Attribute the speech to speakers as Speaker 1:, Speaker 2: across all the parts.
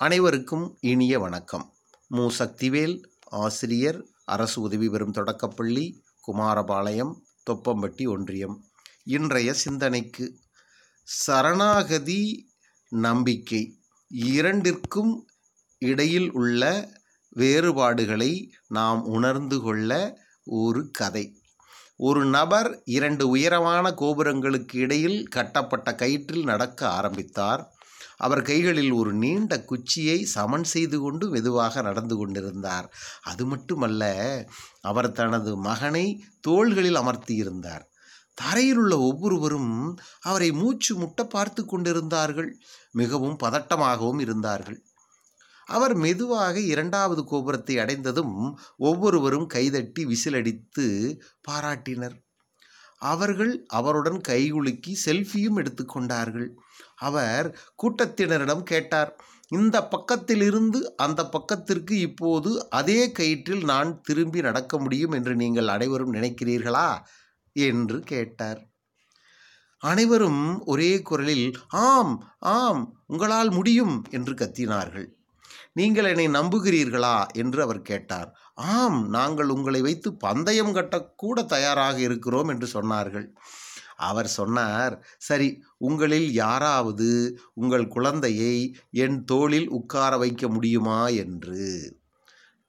Speaker 1: அனைவருக்கும் இனிய வணக்கம். மு. சக்திவேல் ஆசிரியர் அரசு உதவி பெறும் தொடக்கப்பள்ளி குமாரபாளையம் தொப்பம்பட்டி ஒன்றியம். இன்றைய சிந்தனைக்கு சரணாகதி நம்பிக்கை இரண்டிற்கும் இடையில் உள்ள வேறுபாடுகளை நாம் உணர்ந்து கொள்ள ஒரு கதை. ஒரு நபர் இரண்டு உயரமான கோபுரங்களுக்கு இடையில் கட்டப்பட்ட கயிற்றில் நடக்க ஆரம்பித்தார். அவர் கைகளில் ஒரு நீண்ட குச்சியை சமன் செய்து கொண்டு மெதுவாக நடந்து கொண்டிருந்தார். அது மட்டுமல்ல அவர் தனது மகனை தோள்களில் அமர்த்தியிருந்தார். தரையில் உள்ள ஒவ்வொருவரும் அவரை மூச்சு முட்ட பார்த்து கொண்டிருந்தார்கள் மிகவும் பதட்டமாகவும் இருந்தார்கள். அவர் மெதுவாக இரண்டாவது கோபுரத்தை அடைந்ததும் ஒவ்வொருவரும் கைதட்டி விசிலடித்து பாராட்டினர். அவர்கள் அவருடன் கைகுலுக்கி செல்ஃபியும் எடுத்துக்கொண்டார்கள் அவர் கூட்டத்தினரிடம் கேட்டார் இந்த பக்கத்திலிருந்து அந்த பக்கத்திற்கு இப்போது அதே கயிற்றில் நான் திரும்பி நடக்க முடியும் என்று நீங்கள் அனைவரும் நினைக்கிறீர்களா? என்று கேட்டார். அனைவரும் ஒரே குரலில் ஆம் ஆம் உங்களால் முடியும் என்று கத்தினார்கள். நீங்கள் என்னை நம்புகிறீர்களா? என்று அவர் கேட்டார். ஆம் நாங்கள் உங்களை வைத்து பந்தயம் கட்டக்கூட தயாராக இருக்கிறோம் என்று சொன்னார்கள். அவர் சொன்னார் சரி உங்களில் யாராவது உங்கள் குழந்தையை என் தோளில் உட்கார வைக்க முடியுமா என்று.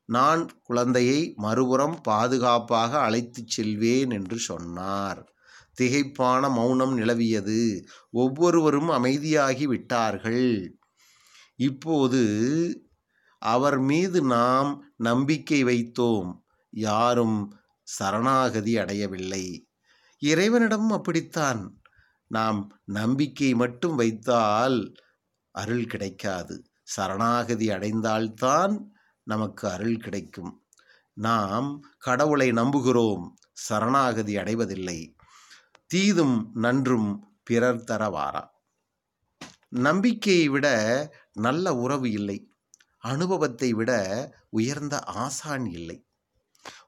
Speaker 1: நான் குழந்தையை மறுபுறம் பாதுகாப்பாக அழைத்துச் செல்வேன் என்று சொன்னார். திகைப்பான மௌனம் நிலவியது. ஒவ்வொருவரும் அமைதியாகி விட்டார்கள். இப்போது அவர் மீது நாம் நம்பிக்கை வைத்தோம். யாரும் சரணாகதி அடையவில்லை. இறைவனிடம் அப்படித்தான். நாம் நம்பிக்கை மட்டும் வைத்தால் அருள் கிடைக்காது. சரணாகதி அடைந்தால்தான் நமக்கு அருள் கிடைக்கும். நாம் கடவுளை நம்புகிறோம். சரணாகதி அடைவதில்லை. தீதும் நன்றும் பிறர் தரவாரா? நம்பிக்கையை விட நல்ல உறவு இல்லை. அனுபவத்தை விட உயர்ந்த ஆசான் இல்லை.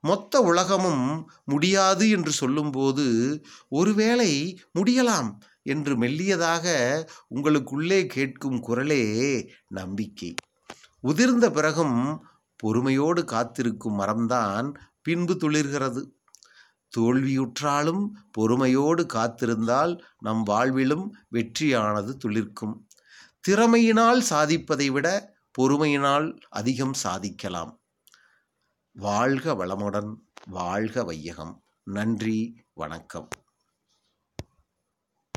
Speaker 1: மொத்த உலகமும் முடியாது என்று சொல்லும்போது ஒருவேளை முடியலாம் என்று மெல்லியதாக உங்களுக்குள்ளே கேட்கும் குரலே நம்பிக்கை. உதிர்ந்த பிறகும் பொறுமையோடு காத்திருக்கும் மரம்தான் பின்பு துளிர்கிறது. தோல்வியுற்றாலும் பொறுமையோடு காத்திருந்தால் நம் வாழ்விலும் வெற்றியானது துளிர்க்கும். திறமையினால் சாதிப்பதை விட பொறுமையினால் அதிகம் சாதிக்கலாம். வாழ்க வளமுடன் வாழ்க வையகம். நன்றி வணக்கம்.